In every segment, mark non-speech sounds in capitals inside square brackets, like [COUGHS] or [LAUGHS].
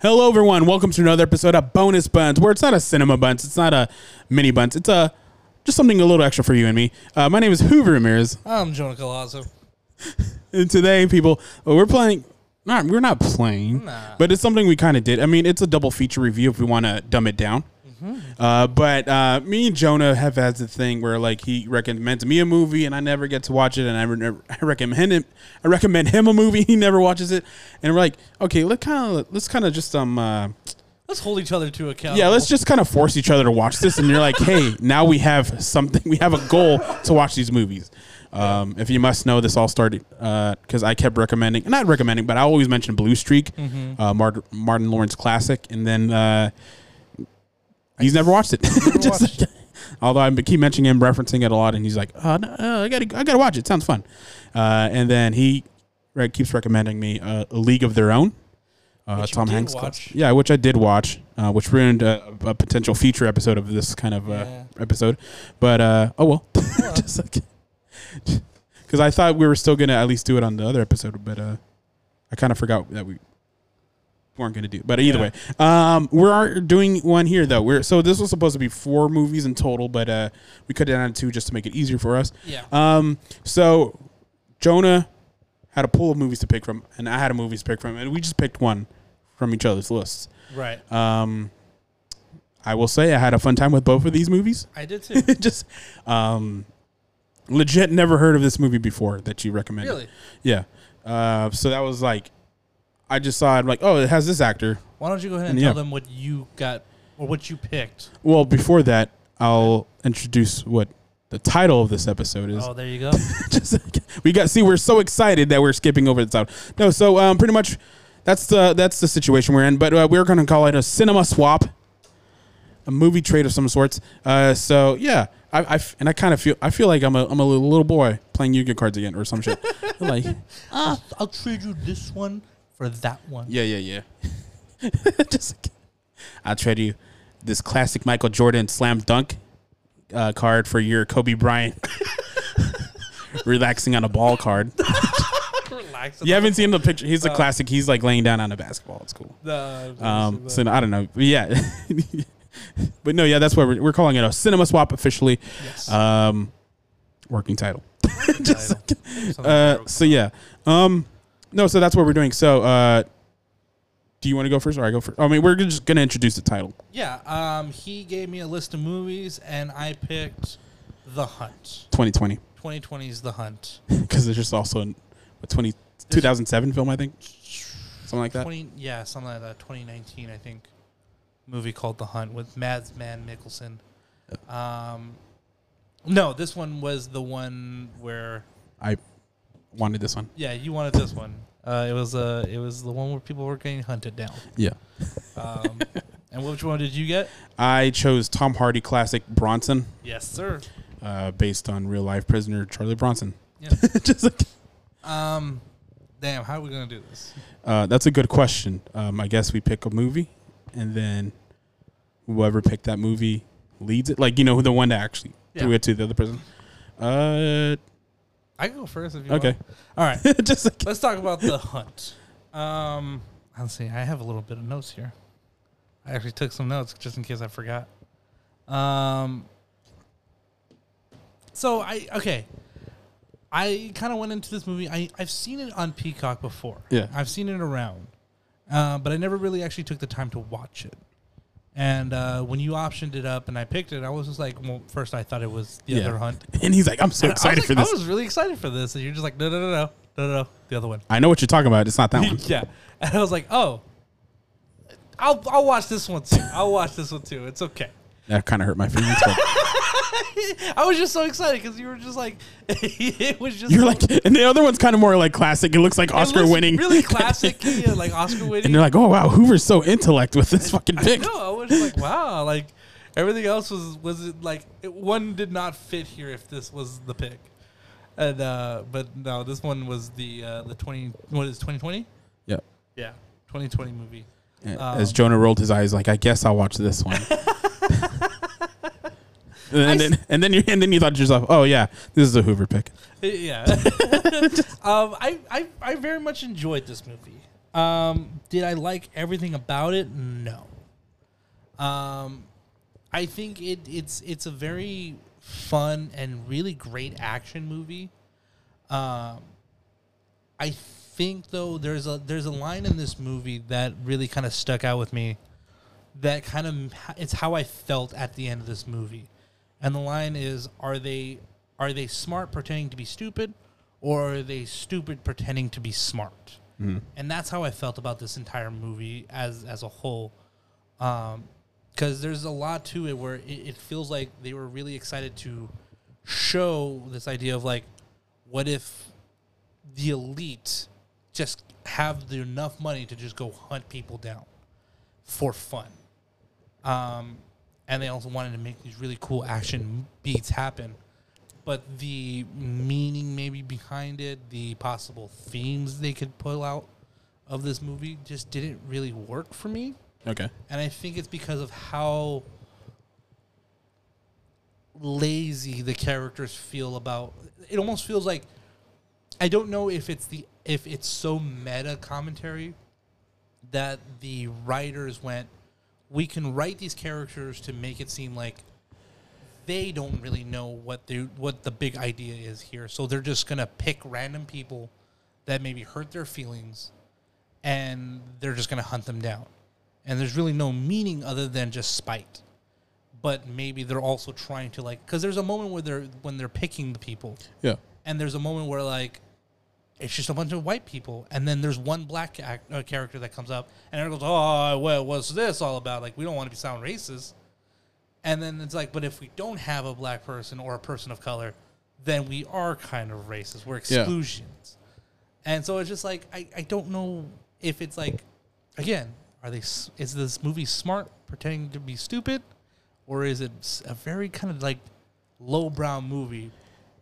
Hello, everyone. Welcome to another episode of Bonus Bunz, where it's not a cinema buns, it's not a mini buns, it's a just something a little extra for you and me. Uh, my name is Hoover Ramirez, I'm Jonah Colazzo. [LAUGHS] and today, people, uh, we're playing. Not, we're not playing, Nah. but it's something we kind of did. I mean, it's a double feature review if we want to dumb it down. Uh, but uh, me and Jonah have had the thing where like he recommends me a movie and I never get to watch it, and I, re- [LAUGHS] I recommend him. I recommend him a movie, [LAUGHS] he never watches it, and we're like, okay, let kind of let's kind of just um uh, Let's hold each other to account. yeah, let's just kind of force each other to watch this, and you're like, hey, [LAUGHS] now we have something, we have a goal to watch these movies. Um, if you must know, this all started because I kept recommending, not recommending, but I always mention Blue Streak, uh, Martin, Martin Lawrence classic, and then uh, he's never watched it. [LAUGHS] Just watched like- although I keep mentioning him, referencing it a lot, and he's like, oh, no, uh, I gotta, I gotta watch it. Sounds fun. Uh, and then he right, keeps recommending me uh, A League of Their Own. Uh, Tom Hanks. Yeah, which I did watch, uh, which ruined a, a potential feature episode of this kind of uh, Yeah. episode. But uh, oh well, [LAUGHS] just like [LAUGHS] because I thought we were still gonna at least do it on the other episode, but uh, I kind of forgot that we weren't gonna do. But either Yeah. way, um, we are doing one here though. We're so this was supposed to be four movies in total, but uh, we cut it down to two just to make it easier for us. Yeah. Um, so Jonah had a pool of movies to pick from, and I had a movies to pick from, and we just picked one from each other's lists. right. Um, I will say I had a fun time with both of these movies. I did too. [LAUGHS] just um, legit never heard of this movie before that you recommended. really? Yeah. Uh, so that was like, I just saw it like, oh, it has this actor. Why don't you go ahead and Yeah. tell them what you got or what you picked? Well, before that, I'll introduce what the title of this episode is. Oh, there you go. [LAUGHS] just like, we got see we're so excited that we're skipping over the title. No, so um, pretty much that's the that's the situation we're in. But uh, we're going to call it a cinema swap, a movie trade of some sorts. Uh, so yeah, I, I f- and I kind of feel I feel like I'm a I'm a little, little boy playing Yu-Gi-Oh cards again or some shit. [LAUGHS] like I'll, I'll trade you this one for that one. yeah yeah yeah. [LAUGHS] just I'll trade you this classic Michael Jordan slam dunk uh, card for your Kobe Bryant [LAUGHS] relaxing on a ball card. [LAUGHS] You haven't seen the picture. He's a Uh, classic. He's like laying down on a basketball. It's cool. The, Um, so I don't know. But yeah, but no, yeah, that's what we're, we're calling it a cinema swap officially. yes. Um, working title. Just Title. Uh, so yeah, um, no, so that's what we're doing. So, uh, do you want to go first, or I go first? I mean, we're just gonna introduce the title. yeah. Um, he gave me a list of movies, and I picked The Hunt. 2020. 2020 is The Hunt. [LAUGHS] because there's just also a 20, 2007 film, I think, something like that. 20, yeah, something like that. 2019, I think. Movie called The Hunt with Mads Man Mikkelsen. Um, no, this one was the one where, I wanted this one. yeah, you wanted this one. Uh, it was uh, it was the one where people were getting hunted down. Yeah, Um, [LAUGHS] and which one did you get? I chose Tom Hardy classic Bronson. Yes, sir. uh, based on real life prisoner Charlie Bronson. Yeah. [LAUGHS] Just like, Um, damn, how are we gonna do this? uh, that's a good question. Um, I guess we pick a movie, and then whoever picked that movie leads it. Like you know, who the one that actually Yeah. threw it to the other person. Uh, I can go first if you okay. want. All right. [LAUGHS] Just like, Let's talk about the hunt. Um, let's see. I have a little bit of notes here. I actually took some notes just in case I forgot. Um, so I okay. I kind of went into this movie. I I've seen it on Peacock before. Yeah. I've seen it around, uh, but I never really actually took the time to watch it. And uh, when you optioned it up and I picked it, I was just like, well, first I thought it was the Yeah. other hunt. [LAUGHS] and he's like, I'm so And I was excited like- for this. I was really excited for this, and you're just like, no, no, no, no, no, no, no, the other one. I know what you're talking about. It's not that [LAUGHS] one. yeah, and I was like, oh, I'll I'll watch this one too. I'll watch this one too. It's okay. That kind of hurt my feelings. But [LAUGHS] [LAUGHS] I was just so excited because you were just like, [LAUGHS] it was just you're so- like, and the other one's kind of more like classic. It looks like it Oscar looks winning. really [LAUGHS] classic, yeah, like Oscar winning. and they're like, oh wow, Hoover's so intellect with this fucking pick. No, I was like, wow, like everything else was was it like it, one did not fit here if this was the pick, and uh, but no, this one was the uh, the twenty what is twenty twenty? Yeah. Yeah, twenty twenty movie. As Um, Jonah rolled his eyes, like, I guess I'll watch this one. And then, and then you and then you thought to yourself, oh yeah, this is a Hoover pick. Yeah. [LAUGHS] um, I, I I very much enjoyed this movie. Um, did I like everything about it? No. Um, I think it it's it's a very fun and really great action movie. Um, I think though there's a there's a line in this movie that really kind of stuck out with me. That kind of it's how I felt at the end of this movie, and the line is: Are they are they smart pretending to be stupid, or are they stupid pretending to be smart? And that's how I felt about this entire movie as as a whole. Um, because there's a lot to it where it, it feels like they were really excited to show this idea of like, what if the elite just have the enough money to just go hunt people down for fun. Um, and they also wanted to make these really cool action beats happen. But the meaning maybe behind it, the possible themes they could pull out of this movie just didn't really work for me. Okay. And I think it's because of how lazy the characters feel about it almost feels like I don't know if it's the if it's so meta commentary that the writers went we can write these characters to make it seem like they don't really know what they what the big idea is here. So they're just gonna pick random people that maybe hurt their feelings and they're just gonna hunt them down. And there's really no meaning other than just spite. But maybe they're also trying to like because there's a moment where they're when they're picking the people Yeah. and there's a moment where like it's just a bunch of white people, and then there's one black act, uh, character that comes up, and everyone goes, "Oh, well, what's this all about?" Like, we don't want to be sound racist, and then it's like, but if we don't have a black person or a person of color, then we are kind of racist. We're Yeah. exclusions, and so it's just like I, I don't know if it's like, again, are they is this movie smart pretending to be stupid, or is it a very kind of like lowbrow movie,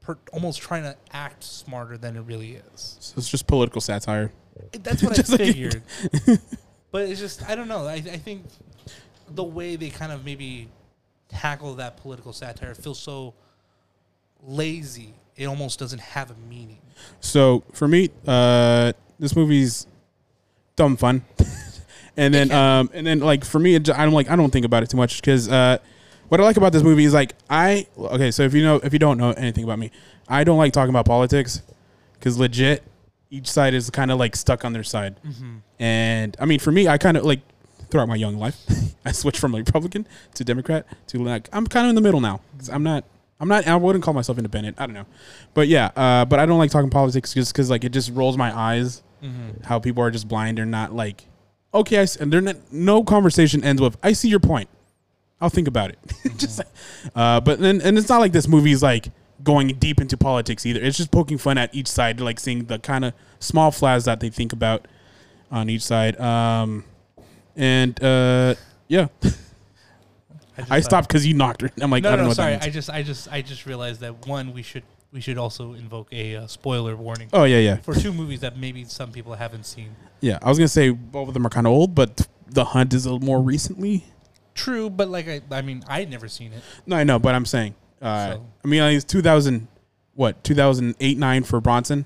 per, almost trying to act smarter than it really is. So it's just political satire. That's what [LAUGHS] I like- figured. but it's just I don't know. I, I think the way they kind of maybe tackle that political satire feels so lazy. It almost doesn't have a meaning. So for me, uh, this movie's dumb fun, [LAUGHS] and then um, and then like for me, I'm like I don't think about it too much because uh, what I like about this movie is like I okay. So if you know if you don't know anything about me, I don't like talking about politics because legit, each side is kind of like stuck on their side, and I mean for me, I kind of like throughout my young life, [LAUGHS] I switched from Republican to Democrat to like I'm kind of in the middle now. 'Cause I'm not. I'm not. I wouldn't call myself independent. I don't know, but yeah. Uh, but I don't like talking politics just because like it just rolls my eyes. How people are just blind. They're not like, okay. I and they're not. No conversation ends with I see your point. I'll think about it. [LAUGHS] just like, uh, but then and it's not like this movie's like going deep into politics either. It's just poking fun at each side, like seeing the kind of small flaws that they think about on each side. Um, and uh, yeah, [LAUGHS] just I stopped because you knocked her. I'm like, No, I don't no, know no what sorry. I just, I just, I just realized that one, we should, we should also invoke a uh, spoiler warning oh yeah, yeah. for two movies that maybe some people haven't seen. Yeah, I was gonna say both of them are kind of old, but The Hunt is a little more recently. True, but like I, I mean, I'd never seen it. No, I know, but I'm saying, uh, So- I mean, it's 2000, what 2008 nine for Bronson.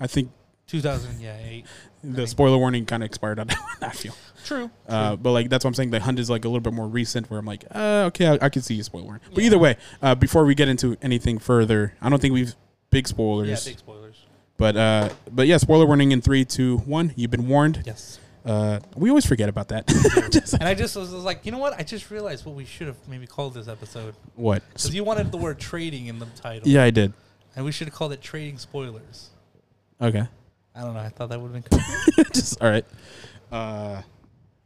I think 2000, yeah, eight. the spoiler warning kind of expired on that [LAUGHS] one. I feel, True. uh, but like that's what I'm saying. The Hunt is like a little bit more recent, where I'm like, uh, okay, I, I can see a spoiler warning. But either way, uh, before we get into anything further, I don't think we've big spoilers. Yeah, big spoilers. but uh, but yeah, spoiler warning in three, two, one. You've been warned. Yes. Uh, we always forget about that. [LAUGHS] [LAUGHS] And I just was, was like, you know what? I just realized what we should have maybe called this episode what? because you wanted the word trading in the title. Yeah, I did. And we should have called it trading spoilers. Okay. I don't know. I thought that would have been cool. [LAUGHS] just all right. Uh,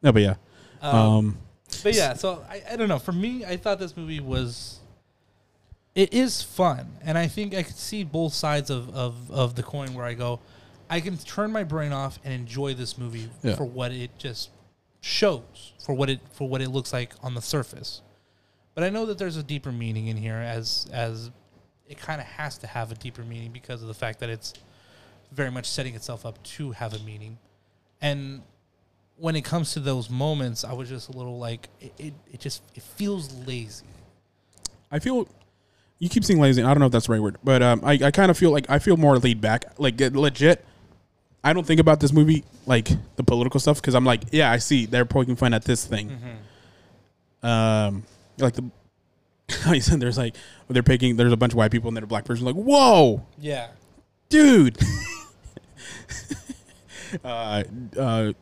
no, but yeah. Um, Um, but yeah, so I, I don't know. For me, I thought this movie was. It is fun, and I think I could see both sides of, of, of the coin. Where I go, I can turn my brain off and enjoy this movie Yeah. for what it just shows, for what it for what it looks like on the surface. But I know that there's a deeper meaning in here, as as it kind of has to have a deeper meaning because of the fact that it's very much setting itself up to have a meaning. And when it comes to those moments, I was just a little like it, it, it just it feels lazy. I feel you keep saying lazy. I don't know if that's the right word, but um, I, I kind of feel like I feel more laid back. Like it- legit, I don't think about this movie like the political stuff because I'm like, yeah, I see they're poking fun at this thing. Um, like the [LAUGHS] how you said there's like they're picking there's a bunch of white people and then a black person like, whoa, Yeah. dude. [LAUGHS] uh, uh,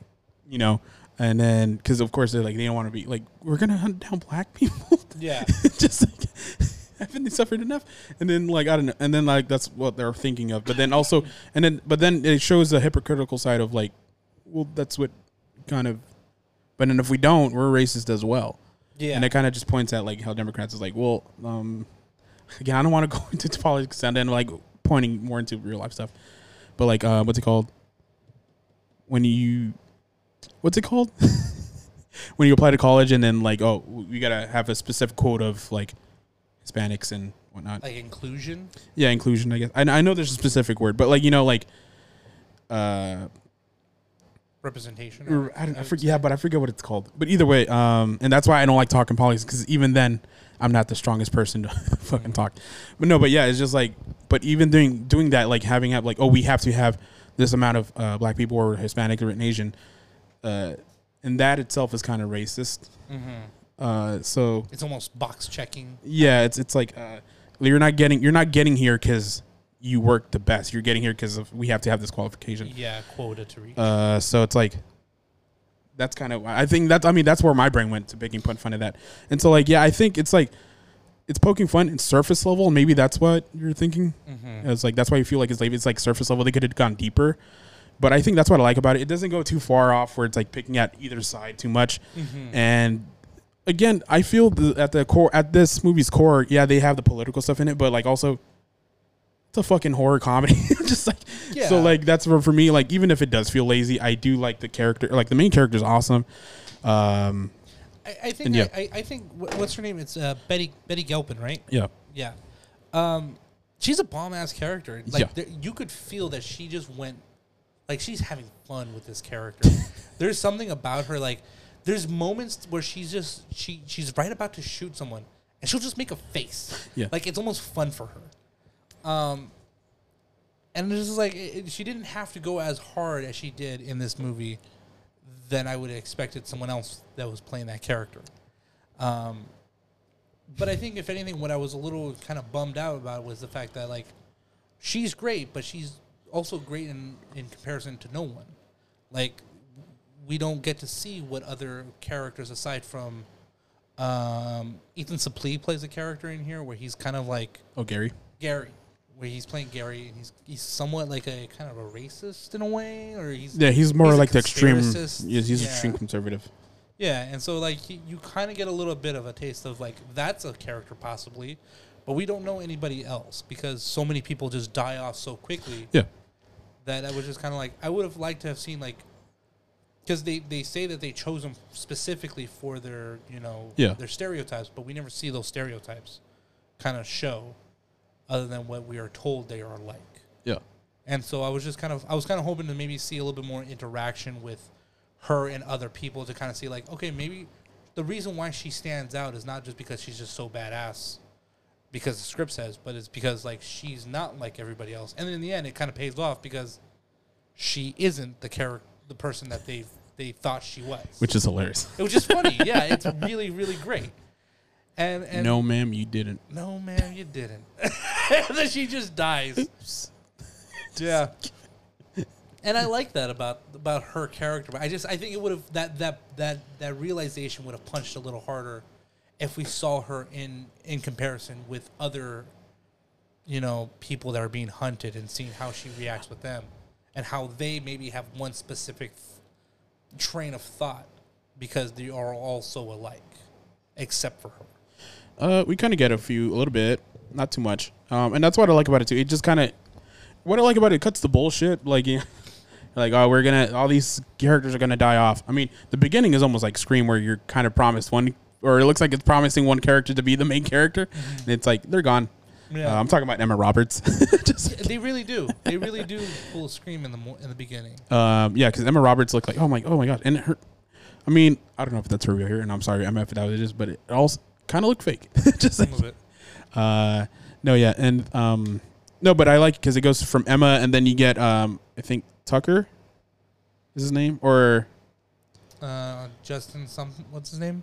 you know, and then because of course they're like they don't want to be like we're gonna hunt down black people. Yeah. [LAUGHS] just like [LAUGHS] haven't they suffered enough? And then like I don't know, and then like that's what they're thinking of. But then also, and then but then it shows the hypocritical side of like, well, that's what kind of. But then if we don't, we're racist as well. Yeah. And it kind of just points at like how Democrats is like, well, um, again, I don't want to go [LAUGHS] into politics and then like pointing more into real life stuff, but like, uh, what's it called? When you, what's it called? [LAUGHS] when you apply to college and then like, oh, we gotta have a specific quote of like Hispanics and whatnot. like inclusion. yeah, inclusion. I guess I, I know there's a specific word, but like you know, like, uh, representation. or I, don't, I forget. Yeah, but I forget what it's called. But either way, um, and that's why I don't like talking politics because even then, I'm not the strongest person to [LAUGHS] fucking talk. But no, but yeah, it's just like, but even doing doing that, like having have like, oh, we have to have this amount of uh, black people or Hispanic or Asian, uh, and that itself is kind of racist. Uh, so It's almost box checking. yeah, it's it's like uh, you're not getting you're not getting here because you work the best. You're getting here because we have to have this qualification. Yeah, quota to reach. Uh, so it's like that's kind of I think that's I mean that's where my brain went to making fun of that. And so like yeah, I think it's like it's poking fun in surface level. and Maybe that's what you're thinking. It's like that's why you feel like it's like it's like surface level. They could have gone deeper. But I think that's what I like about it. It doesn't go too far off where it's like picking at either side too much. And again, I feel the, at the core at this movie's core, yeah, they have the political stuff in it, but like also it's a fucking horror comedy. [LAUGHS] Just like Yeah. so like that's for, for me like even if it does feel lazy, I do like the character like the main character is awesome. Um I, I think. and yeah. I, I think. What's her name? It's uh, Betty Betty Gilpin, right? yeah. Yeah. Um, she's a bomb ass character. Like Yeah. there, you could feel that she just went, like she's having fun with this character. [LAUGHS] there's something about her. Like there's moments where she's just she she's right about to shoot someone, and she'll just make a face. Yeah. Like it's almost fun for her. Um. And it's just like it, she didn't have to go as hard as she did in this movie. than I would have expected someone else that was playing that character. Um, but I think if anything, what I was a little kind of bummed out about was the fact that like she's great, but she's also great in in comparison to no one. Like we don't get to see what other characters aside from um, Ethan Suplee plays a character in here where he's kind of like Oh Gary. Gary, where he's playing Gary and he's he's somewhat like a kind of a racist in a way, or he's Yeah, he's more He's like the extreme yes, he's Yeah. extreme conservative. Yeah, and so like he, you kind of get a little bit of a taste of like that's a character possibly, but we don't know anybody else because so many people just die off so quickly Yeah. that I was just kind of like I would have liked to have seen like because they they say that they chose them specifically for their you know Yeah. their stereotypes, but we never see those stereotypes kind of show other than what we are told they are like. Yeah. And so I was just kind of I was kind of hoping to maybe see a little bit more interaction with her and other people to kind of see like okay maybe the reason why she stands out is not just because she's just so badass because the script says but it's because like she's not like everybody else and in the end it kind of pays off because she isn't the character the person that they they thought she was Which is hilarious. it was just funny yeah it's really really great and and no, ma'am, you didn't. no, ma'am, you didn't. and [LAUGHS] then she just dies. Yeah. And I like that about about her character. But I just I think it would have that that that that realization would have punched a little harder if we saw her in in comparison with other you know people that are being hunted and seeing how she reacts with them and how they maybe have one specific th- train of thought because they are all so alike except for her. Uh, we kind of get a few, a little bit, not too much. Um, and that's what I like about it too. It just kind of, what I like about it, it cuts the bullshit. [LAUGHS] Like, you [LAUGHS] like, oh, we're gonna, all these characters are gonna die off. I mean, the beginning is almost like Scream, where you're kind of promised one, or it looks like it's promising one character to be the main character, and it's like they're gone. Yeah. Uh, I'm talking about Emma Roberts. [LAUGHS] just, They really do. They [LAUGHS] really do pull a scream in the mo- in the beginning. um, yeah, because Emma Roberts looked like, oh my, oh my god, and her, I mean, I don't know if that's her real hair, and I'm sorry, Emma, if that was it is, but it also kind of looked fake. [LAUGHS] just like, Some of it. Uh, no, yeah, and um, no, but I like because it goes from Emma, and then you get um, I think Tucker is his name, or Uh, Justin, some what's his name?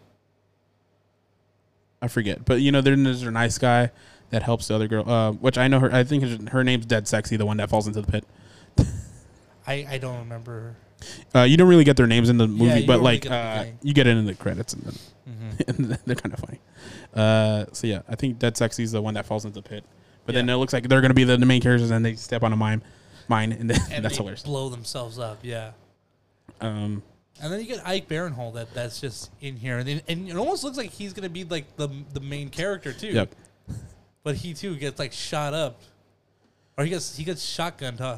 I forget. But you know, there's a nice guy that helps the other girl, uh, which I know her. I think her, name's Dead Sexy, the one that falls into the pit. [LAUGHS] I I don't remember. Uh, you don't really get their names in the movie, you but really like uh, you get it in the credits, and then hmm [LAUGHS] and they're kind of funny. Uh, so yeah, I think Dead Sexy is the one that falls into the pit. But then it looks like they're gonna be the, the main characters, and they step on a mine, mine, and, then [LAUGHS] And that's they hilarious. blow themselves up. Yeah. Um, And then you get Ike Barinholtz that that's just in here, and, then- and it almost looks like he's gonna be like the the main character too. Yep. But he too gets like shot up, or he gets he gets shotgunned. Huh?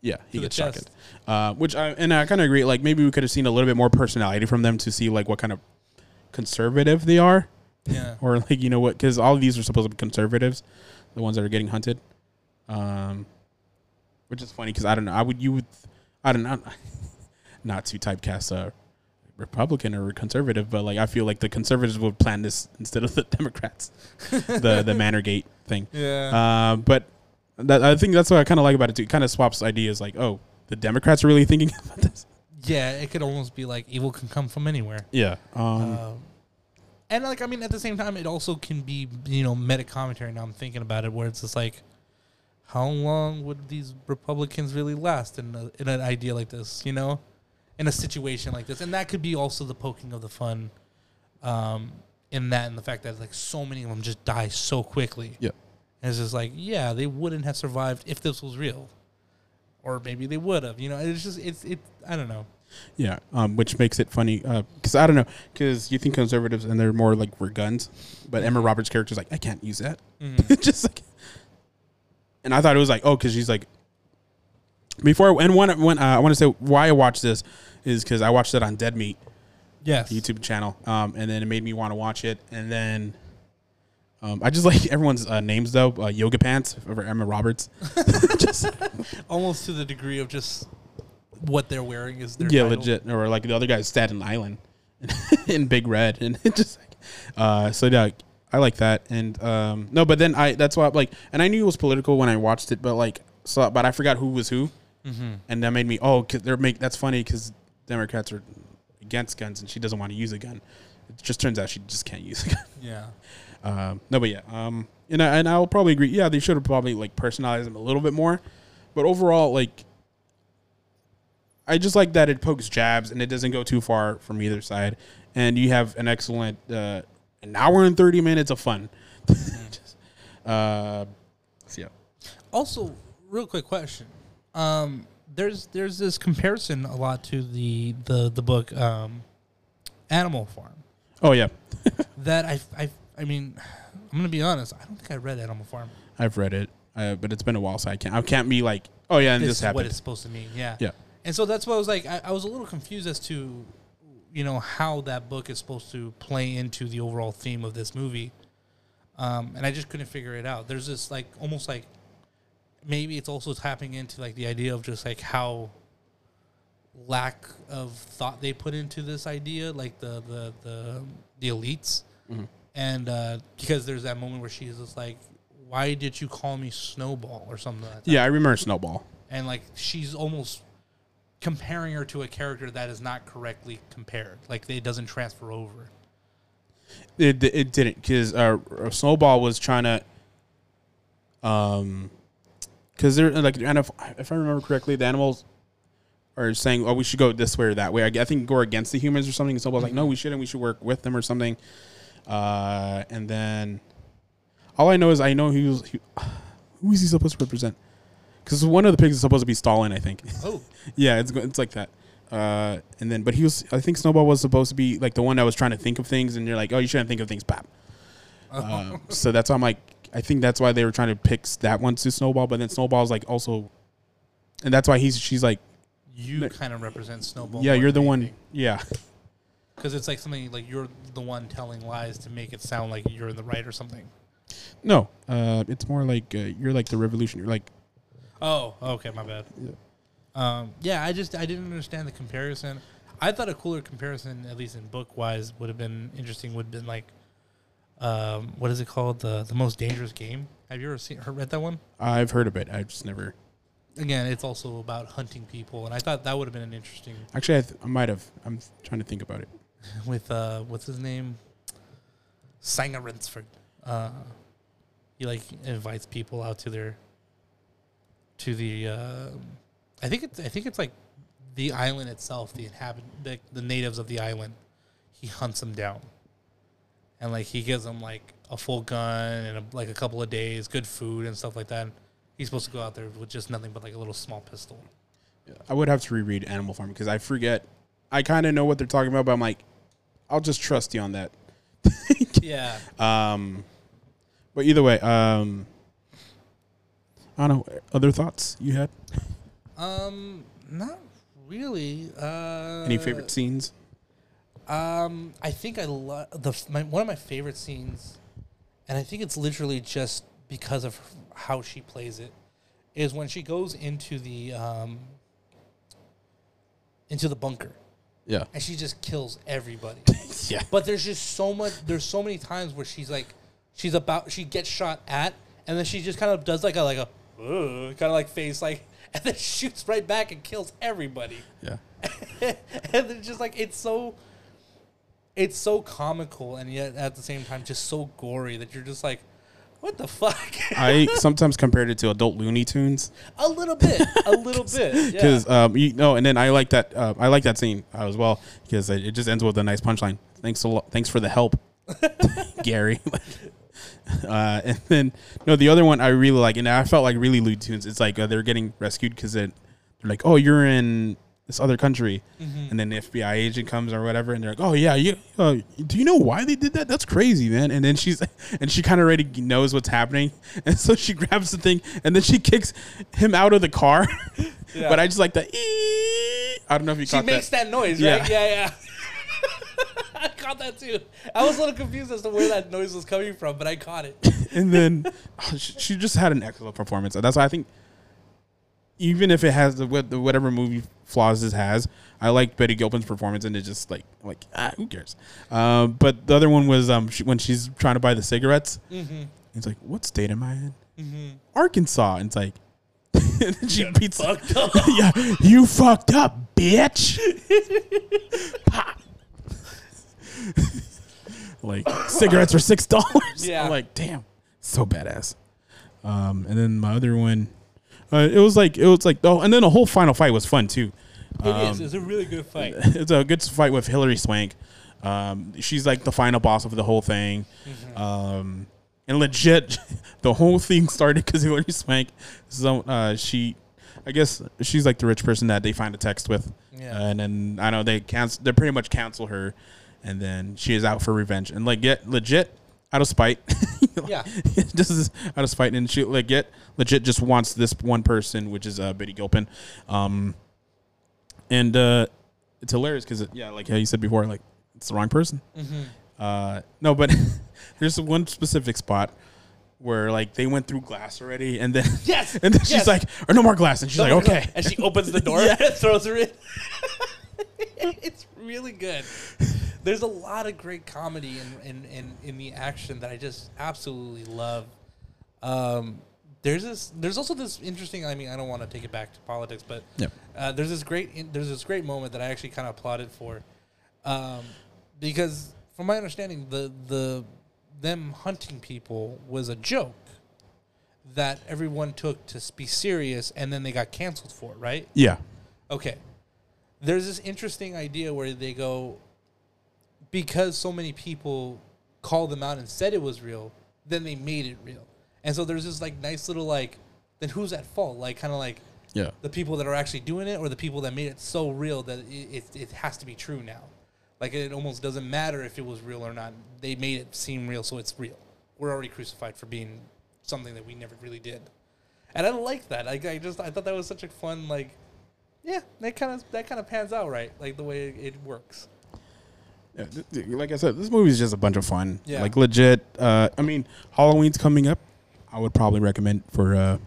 yeah, he gets shotgunned. Uh, which I and I kind of agree. Like maybe we could have seen a little bit more personality from them to see like what kind of conservative they are, Yeah. [LAUGHS] or like you know what? Because all of these are supposed to be conservatives, the ones that are getting hunted. Um, which is funny because I don't know. I would you would I don't know. [LAUGHS] Not to typecast a Republican or conservative, but like I feel like the conservatives would plan this instead of the [LAUGHS] Democrats, the the Manorgate thing. [LAUGHS] Yeah. Uh, but that, I think that's what I kind of like about it too. It kind of swaps ideas. Like, oh, the Democrats are really [LAUGHS] thinking about this. yeah. It could almost be like evil can come from anywhere. Yeah. Um, Um, and like I mean, at the same time, it also can be you know meta commentary. Now I'm thinking about it, where it's just like, how long would these Republicans really last in a, in an idea like this? You know, in a situation like this, and that could be also the poking of the fun, um, in that and the fact that like so many of them just die so quickly. Yeah. and it's just like yeah, they wouldn't have survived if this was real, or maybe they would have. You know, it's just it's it. I don't know. yeah. Um, which makes it funny because I don't know because you think conservatives and they're more like we're guns, but Emma Roberts' character is like I can't use that. Mhm. [LAUGHS] just like, and I thought it was like oh because she's like before and one when uh, I want to say why I watched this is because I watched that on Dead Meat. yes. YouTube channel, um, and then it made me want to watch it. And then um, I just [LAUGHS] like everyone's uh, names though. Uh, Yoga Pants over Emma Roberts. [LAUGHS] just almost to the degree of just what they're wearing is their yeah, title. legit. Or like the other guy's Staten Island [LAUGHS] in Big Red, and it just like uh, so yeah. I like that, and um, no, but then I that's why I'm like, and I knew it was political when I watched it, but like, so but I forgot who was who, Mm-hmm. and that made me oh, cause they're make that's funny because Democrats are against guns, and she doesn't want to use a gun. It just turns out she just can't use a gun. [LAUGHS] Yeah, [LAUGHS] Um, no, but yeah, um, and I, and I'll probably agree. Yeah, they should have probably like personalized them a little bit more, but overall, like, I just like that it pokes jabs and it doesn't go too far from either side, and you have an excellent uh, an hour and thirty minutes of fun. [LAUGHS] Just, uh, so yeah, Also, real quick question. Um, there's there's this comparison a lot to the the the book um, Animal Farm oh yeah, [LAUGHS] that I I I mean I'm gonna be honest. I don't think I read Animal Farm. I've read it, uh, but it's been a while, so I can't I can't be like, oh yeah, and this this, is what it's supposed to mean. Yeah. Yeah. And so that's what I was like. I, I was a little confused as to, you know, how that book is supposed to play into the overall theme of this movie. Um, and I just couldn't figure it out. There's this like almost like maybe it's also tapping into like the idea of just like how lack of thought they put into this idea, like the the the, the elites, Mhm. and uh, because there's that moment where she's just like, "Why did you call me Snowball?" or something like that Yeah, I remember Snowball. and like she's almost comparing her to a character that is not correctly compared. Like it doesn't transfer over. It it didn't because uh, Snowball was trying to, um, because they're like and if, if I remember correctly, the animals are saying, "Oh, we should go this way or that way." I, I think go against the humans or something. And Snowball's like, "No, we shouldn't. We should work with them or something." Uh, and then all I know is I know he was he, who is he supposed to represent? Because one of the pigs is supposed to be Stalin, I think. Oh, [LAUGHS] Yeah, it's it's like that. Uh, and then, but he was. I think Snowball was supposed to be like the one that was trying to think of things, and you're like, oh, you shouldn't think of things, pap. Uh, so that's why I'm like, I think that's why they were trying to pick that one to Snowball, but then Snowball's like also, and that's why he's she's like, you kind of represent Snowball. yeah, you're the one, yeah, because it's like something like you're the one telling lies to make it sound like you're in the right or something. no, uh, it's more like uh, you're like the revolution, you're like, Oh, okay, my bad. Yeah. Um, yeah, I just I didn't understand the comparison. I thought a cooler comparison, at least in book wise, would have been interesting. Would have been like, um, what is it called? The the most dangerous game. Have you ever seen or read that one? I've heard of it, I've just never again, it's also about hunting people, and I thought that would have been an interesting Actually, I, th- I might have. I'm trying to think about it. [LAUGHS] with uh, what's his name, Sanger Rainsford. Uh, he like invites people out to their to the. Uh, I think it's I think it's like the island itself, the inhabit the, the natives of the island. He hunts them down, and like he gives them like a full gun and a, like a couple of days, good food and stuff like that. He's supposed to go out there with just nothing but like a little small pistol. I would have to reread Animal Farm because I forget. I kind of know what they're talking about, but I'm like, I'll just trust you on that. [LAUGHS] Yeah. Um, but either way, um, I don't know. Other thoughts you had? Um, not really. Uh, Any favorite scenes? Um, I think I love the my, one of my favorite scenes, and I think it's literally just because of how she plays it, is when she goes into the um into the bunker Yeah. and she just kills everybody. [LAUGHS] Yeah. But there's just so much. There's so many times where she's like, she's about, she gets shot at, and then she just kind of does like a like a kind of like face like, [LAUGHS] and then shoots right back and kills everybody. Yeah. [LAUGHS] and it's just like it's so it's so comical and yet at the same time just so gory that you're just like what the fuck I [LAUGHS] sometimes compared it to adult Looney Tunes a little bit a [LAUGHS] little bit yeah. because um you know, and then I like that uh, I like that scene as well because it, it just ends with a nice punchline. Thanks a lot. Thanks for the help, [LAUGHS] Gary. Uh, and then no, the other one I really like, and I felt like really Looney Tunes. It's like uh, they're getting rescued because they're like, oh, you're in this other country, and then the FBI agent comes or whatever, and they're like, oh yeah, you uh, do you know why they did that? That's crazy, man. And then she's [LAUGHS] and she kind of already knows what's happening, [LAUGHS] and so she grabs the thing, and then she kicks him out of the car. [LAUGHS] Yeah. but I just like the. "Ee." I don't know if you she caught makes that. that, noise Yeah. right yeah yeah I caught that too. I was a little confused as to where that noise was coming from, but I caught it. and then oh, she, she just had an excellent performance. That's why I think, even if it has the, the whatever movie flaws it has, I like Betty Gilpin's performance, and it just like like ah, who cares? Um, but the other one was um she, when she's trying to buy the cigarettes. Mm-hmm. It's like, what state am I in? Mm-hmm. Arkansas. And it's like, [LAUGHS] and then she beats Fucked [LAUGHS] up. yeah, you fucked up, bitch. [LAUGHS] Pop. like cigarettes are six dollars. Yeah. I'm like, damn, so badass. Um, and then my other one, uh, it was like it was like oh, and then the whole final fight was fun too. It is. Um, It's a really good fight. [LAUGHS] it's a good fight with Hilary Swank. Um, she's like the final boss of the whole thing. Um, and legit, [LAUGHS] the whole thing started because Hilary Swank. So uh, she, I guess she's like the rich person that they find a text with, Yeah. and then I know they cancel. They pretty much cancel her, and then she is out for revenge and like get legit out of spite. [LAUGHS] Yeah. this is out of spite, and she like get legit just wants this one person, which is uh, Betty Gilpin. Um, and uh, it's hilarious because yeah, like how you said before, like it's the wrong person. Mm-hmm. Uh, no, but [LAUGHS] there's one specific spot where like they went through glass already, and then [LAUGHS] Yes, [LAUGHS] and then she's like, or no more glass, and she's like, okay, And she opens the door Yeah. and throws her in. it's really good. There's a lot of great comedy in, in, in, in the action that I just absolutely love. Um, there's this. There's also this interesting. I mean, I don't want to take it back to politics, but Yep. Uh, there's this great. There's this great moment that I actually kind of applauded for, um, because from my understanding, the the them hunting people was a joke that everyone took to be serious, and then they got canceled for it. Right? yeah, Okay. There's this interesting idea where they go because so many people called them out and said it was real, then they made it real. And so there's this like nice little like then who's at fault? Like kind of like yeah, the people that are actually doing it or the people that made it so real that it, it, it has to be true now. Like it almost doesn't matter if it was real or not. They made it seem real, so it's real. We're already crucified for being something that we never really did. And I like that. Like I just I thought that was such a fun like yeah, that kind of that kind of pans out right, like the way it, it works. Yeah, th- like I said, this movie is just a bunch of fun. Yeah. Like legit. Uh, I mean, Halloween's coming up. I would probably recommend for uh,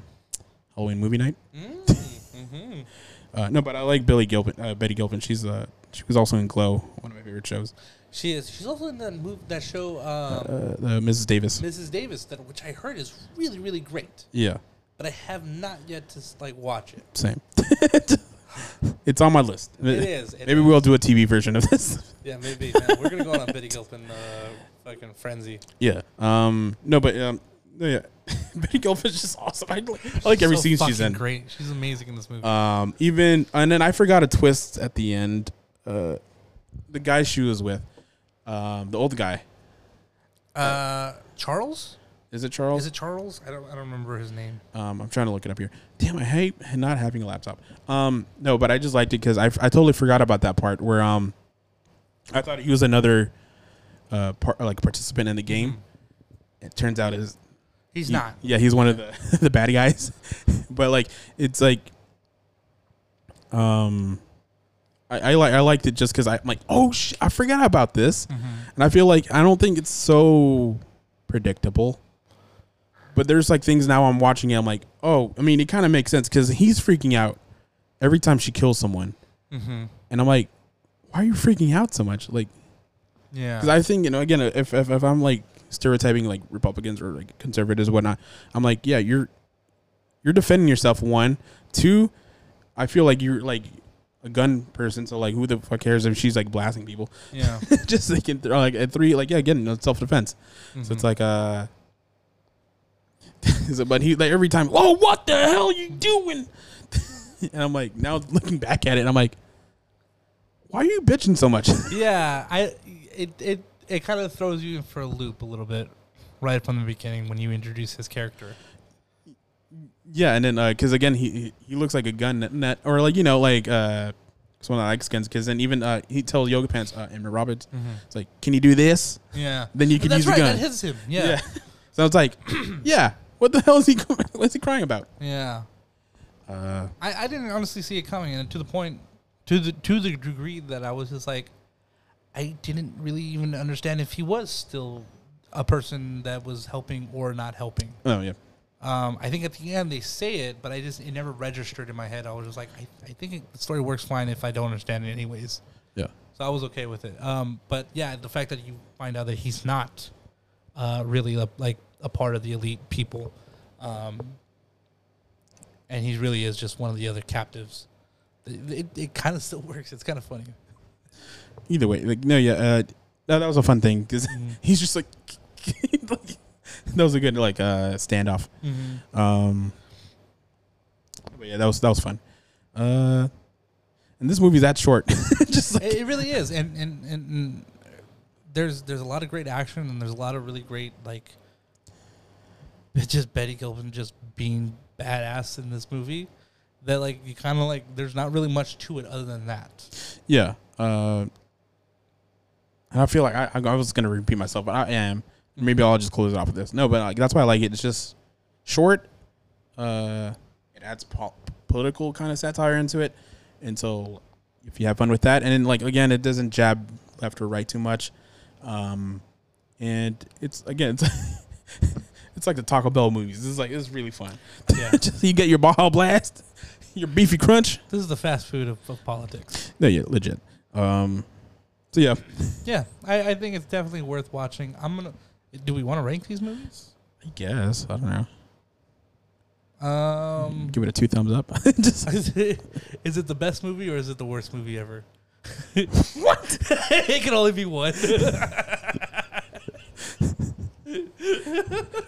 Halloween movie night. Mm-hmm. [LAUGHS] Uh, no, but I like Billy Gilpin. Uh, Betty Gilpin. She's uh, she was also in Glow, one of my favorite shows. She is. She's also in that move that show um, Uh, the Mrs. Davis. Mrs. Davis, that which I heard is really really great. Yeah. but I have not yet to like watch it. Same. [LAUGHS] it's on my list. It is. It Maybe is. we'll do a TV version of this. [LAUGHS] Yeah, maybe. Man. We're gonna go on a Betty Gilpin uh, fucking frenzy. yeah. Um. No, but um. No, Yeah. [LAUGHS] Betty Gilpin's just awesome. I like, I like every So scene she's fucking in. Great. She's amazing in this movie. Um. Even and then I forgot a twist at the end. Uh, the guy she was with, um, the old guy. Uh, Charles? Is it Charles? Is it Charles? I don't. I don't remember his name. Um, I'm trying to look it up here. Damn, I hate not having a laptop. Um, no, but I just liked it because I, I totally forgot about that part where um, I thought he was another uh part like participant in the game. It turns out is He's he- not. Yeah, he's one of the [LAUGHS] the bad guys. [LAUGHS] but like, it's like, um, I, I like I liked it just because I'm like, oh sh- I forgot about this, and I feel like I don't think it's so predictable. But there's like things now I'm watching it. I'm like, oh, I mean, it kind of makes sense because he's freaking out every time she kills someone, Mm-hmm. and I'm like, why are you freaking out so much? Like, Yeah. because I think you know, again, if, if if I'm like stereotyping like Republicans or like conservatives, whatnot, I'm like, yeah, you're you're defending yourself. One, two, I feel like you're like a gun person, so like, who the fuck cares if she's like blasting people? yeah. [LAUGHS] Just like, in th- like at three, like yeah, again, self defense. So Mhm. it's like uh. [LAUGHS] so, but he like every time, oh, what the hell you doing? [LAUGHS] and I'm like, now looking back at it, I'm like, why are you bitching so much? yeah. I. It. It. It kind of throws you in for a loop a little bit, right from the beginning when you introduce his character. Yeah, and then because again, he he- looks like a gun nut or like you know like uh, it's one I like skins because then even uh, he tells Yoga Pants uh, Emma Roberts, it's like, can you do this? Yeah. Then you can use right. That gun. hits him. Yeah. Yeah. So it's like, [COUGHS] yeah, what the hell is he? [LAUGHS] What's he crying about? Yeah. Uh, I, I didn't honestly see it coming, and to the point, to the to the degree that I was just like, I didn't really even understand if he was still a person that was helping or not helping. oh yeah, Um, I think at the end they say it, but I just it never registered in my head. I was just like, I, I think it, the story works fine if I don't understand it anyways. yeah, So I was okay with it. Um, but yeah, the fact that you find out that he's not uh, really a, like a part of the elite people, um, and he really is just one of the other captives. It, it, it kind of still [LAUGHS] works. It's kind of funny. Either way, like no, yeah, uh, no, that was a fun thing because [LAUGHS] he's just like, [LAUGHS] like, that was a good like uh standoff. Um, but yeah, that was that was fun. Uh, and this movie's that short, [LAUGHS] just like It, it really is, and, and and and there's there's a lot of great action, and there's a lot of really great like. It's just Betty Gilpin just being badass in this movie. That like you kind of like there's not really much to it other than that. Yeah. Uh, and I feel like I, I was gonna repeat myself, but I am. Maybe I'll just close it off with this. No, but like that's why I like it. It's just short. Uh, it adds po- political kind of satire into it, and so if you have fun with that, and then like again, it doesn't jab left or right too much. Um, and it's again, it's [LAUGHS] it's like the Taco Bell movies. This is like it's really fun. Yeah. [LAUGHS] just you get your Baja Blast, [LAUGHS] your beefy crunch. This is the fast food of, of politics. No, yeah, legit. Um, so yeah, Yeah, I, I think it's definitely worth watching. I'm gonna. Do we want to rank these movies? I guess I don't know. Um, Give it a two thumbs up. [LAUGHS] [LAUGHS] Just is it, is it the best movie or is it the worst movie ever? [LAUGHS] what? it can only be one.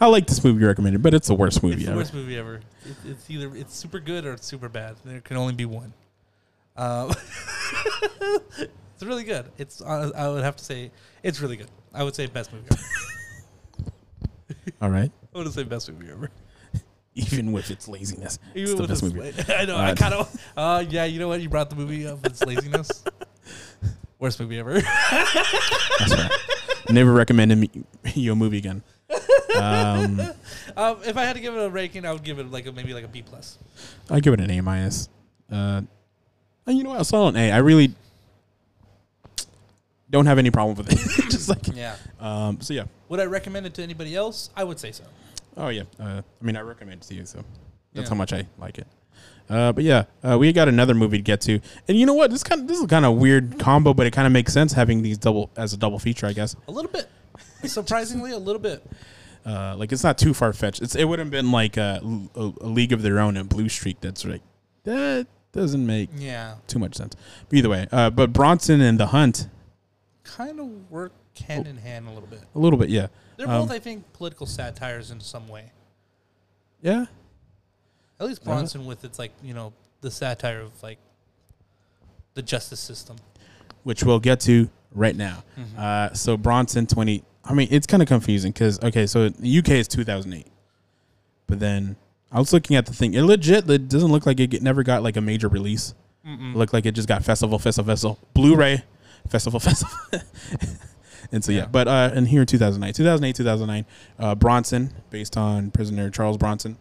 I like this movie you recommended, but it's the worst movie it's the ever. worst movie ever. It, it's either it's super good or it's super bad. There can only be one. Um, it's really good. It's uh, I would have to say it's really good. I would say best movie. ever. [LAUGHS] All right, I would say best movie ever. [LAUGHS] even with its laziness, it's Even the with best movie. [LAUGHS] I know. I kind of. Uh, yeah, you know what? You brought the movie up. It's laziness. Worst movie ever. That's right. Never recommend me, you a movie again. Um, um, if I had to give it a ranking, I would give it like a, maybe like a B plus. I give it an A minus. Uh, and you know what? I saw an A. I really don't have any problem with it. [LAUGHS] Just like, Yeah. um, so yeah. Would I recommend it to anybody else? I would say so. Oh yeah. Uh, I mean, I recommend it to you, so that's Yeah. how much I like it. Uh, but yeah, uh, we got another movie to get to, and you know what? This kind of this is kind of weird combo, but it kind of makes sense having these double as a double feature, I guess. A little bit. Surprisingly, a little bit. [LAUGHS] Uh, like it's not too far fetched. It's it would have been like a, a, a League of Their Own and Blue Streak. That's like that doesn't make Yeah, too much sense. But either way, uh, but Bronson and the Hunt kind of work hand in hand a little bit. a little bit, yeah, They're Um, both, I think, political satires in some way. yeah. At least. Bronson with its like you know the satire of like the justice system. which we'll get to right now. Mm-hmm. Uh, so Bronson twenty. I mean, it's kind of confusing because okay, so the UK is two thousand eight, but then I was looking at the thing. It legit. It doesn't look like it never got like a major release. It looked like it just got festival, festival, festival, Blu-ray, festival, [LAUGHS] festival. and so yeah, Yeah. but uh, and here in two thousand nine, two thousand eight, two thousand nine, uh, Bronson, based on prisoner Charles Bronson,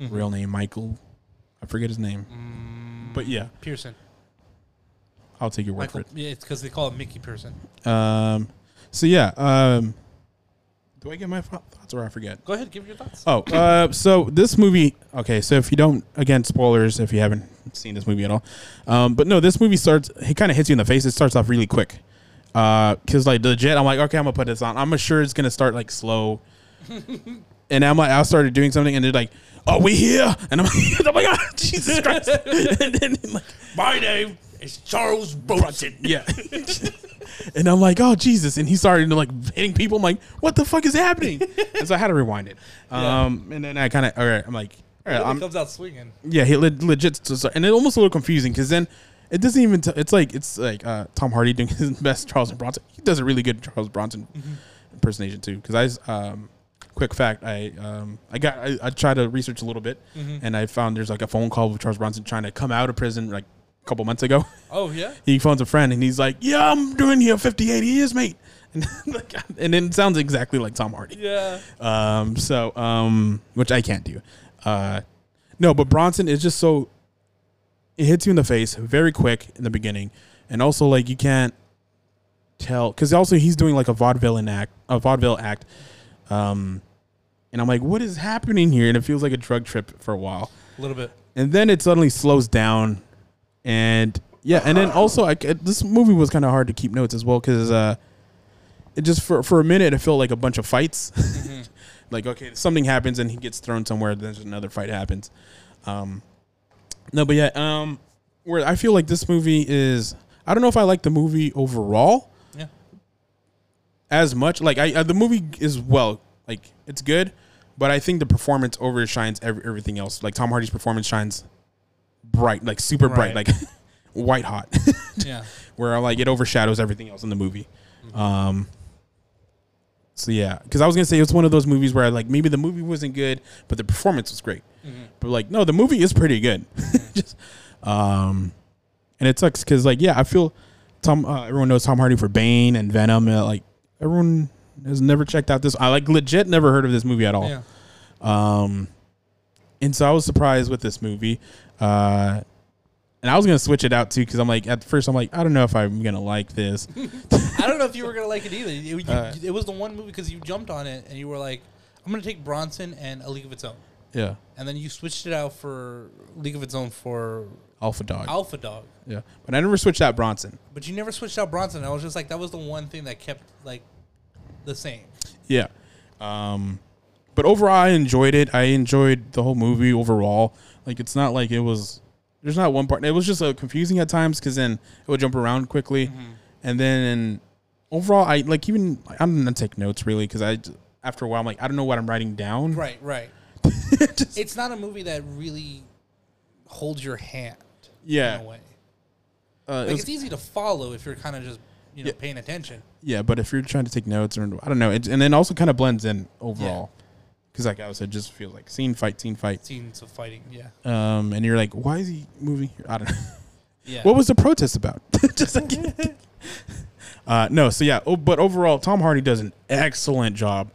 Mhm. real name Michael. I forget his name, Mm, but yeah, Pearson. I'll take your word Michael, for yeah, it's because they call him Mickey Pearson. Um, so yeah, um, do I get my thoughts or I forget? Go ahead, give your thoughts. Oh, uh, so this movie. Okay, so if you don't, again, spoilers if you haven't seen this movie at all. Um, but no, this movie starts. It kind of hits you in the face. It starts off really quick. Uh, cause like legit, I'm like, okay, I'm gonna put this on. I'm sure it's gonna start like slow. [LAUGHS] and I'm like, I started doing something, and they're like, "Oh, we here?" And I'm like, "Oh my god, Jesus [LAUGHS] Christ!" and then like, My name is Charles Bronson. [LAUGHS] yeah. and I'm like, oh Jesus! And he started like hitting people. I'm like, what the fuck is happening? and so I had to rewind it. Yeah. Um, and then I kind of, all right, I'm like, Really I'm, comes out swinging. yeah, he le- legit, and it almost a little confusing because then it doesn't even. T- it's like it's like uh, Tom Hardy doing [LAUGHS] his best Charles Bronson. He does a really good Charles Bronson impersonation too. Because I, um, quick fact, I um, I got I, I tried to research a little bit, and I found there's like a phone call with Charles Bronson trying to come out of prison like a couple months ago. [LAUGHS] Oh yeah. he phones a friend and he's like, "Yeah, I'm doing here 58 years, mate." And, [LAUGHS] like, and then it sounds exactly like Tom Hardy. Yeah. Um, so, um, which I can't do. Uh, no, but Bronson is just so it hits you in the face very quick in the beginning, and also like you can't tell because also he's doing like a vaudeville act, a vaudeville act. Um, and I'm like, what is happening here? And it feels like a drug trip for a while, A little bit. and then it suddenly slows down, and yeah, and then also I, this movie was kind of hard to keep notes as well because uh, it just for for a minute it felt like a bunch of fights. [LAUGHS] like okay, something happens and he gets thrown somewhere. Then there's another fight happens. Um, no, but yeah, um, where I feel like this movie is, I don't know if I like the movie overall Yeah. as much. Like I, uh, the movie is well, like it's good, but I think the performance overshines every, everything else. Like Tom Hardy's performance shines bright, like super bright, like [LAUGHS] white hot, [LAUGHS] Yeah. where like it overshadows everything else in the movie. Um. So yeah, because I was gonna say it's one of those movies where I like maybe the movie wasn't good, but the performance was great. But like no, the movie is pretty good. [LAUGHS] Just um, and it sucks because like yeah, I feel Tom. Uh, everyone knows Tom Hardy for Bane and Venom. Uh, like everyone has never checked out this. I like legit never heard of this movie at all. Yeah. Um, and so I was surprised with this movie. Uh, and I was gonna switch it out too because I'm like at first I'm like I don't know if I'm gonna like this. [LAUGHS] I don't know if you were gonna like it either. It, you- Uh, it was the one movie because you jumped on it and you were like, "I'm gonna take Bronson and A League of Its Own," yeah, and then you switched it out for League of Its Own for Alpha Dog. Alpha Dog. yeah, but I never switched out Bronson. But you never switched out Bronson. I was just like, that was the one thing that kept like the same. Yeah. Um, but overall, I enjoyed it. I enjoyed the whole movie overall. Like, it's not like it was. There's not one part. It was just uh, confusing at times because then it would jump around quickly, and then overall, I like even I'm gonna take notes really because I after a while I'm like I don't know what I'm writing down. Right, right. [LAUGHS] it's not a movie that really holds your hand. Yeah. In a way. Uh, it Like was- it's easy to follow if you're kind of just you know Yeah. paying attention. yeah, but if you're trying to take notes or I don't know, it, and then also kind of blends in overall because like I said, it just feels like scene fight, scene fight. Scenes of fighting. Yeah. Um, and you're like, why is he moving here? I don't know. [LAUGHS] Yeah. What was the protest about? [LAUGHS] Just like, [LAUGHS] uh, no. So yeah, oh, but overall, Tom Hardy does an excellent job.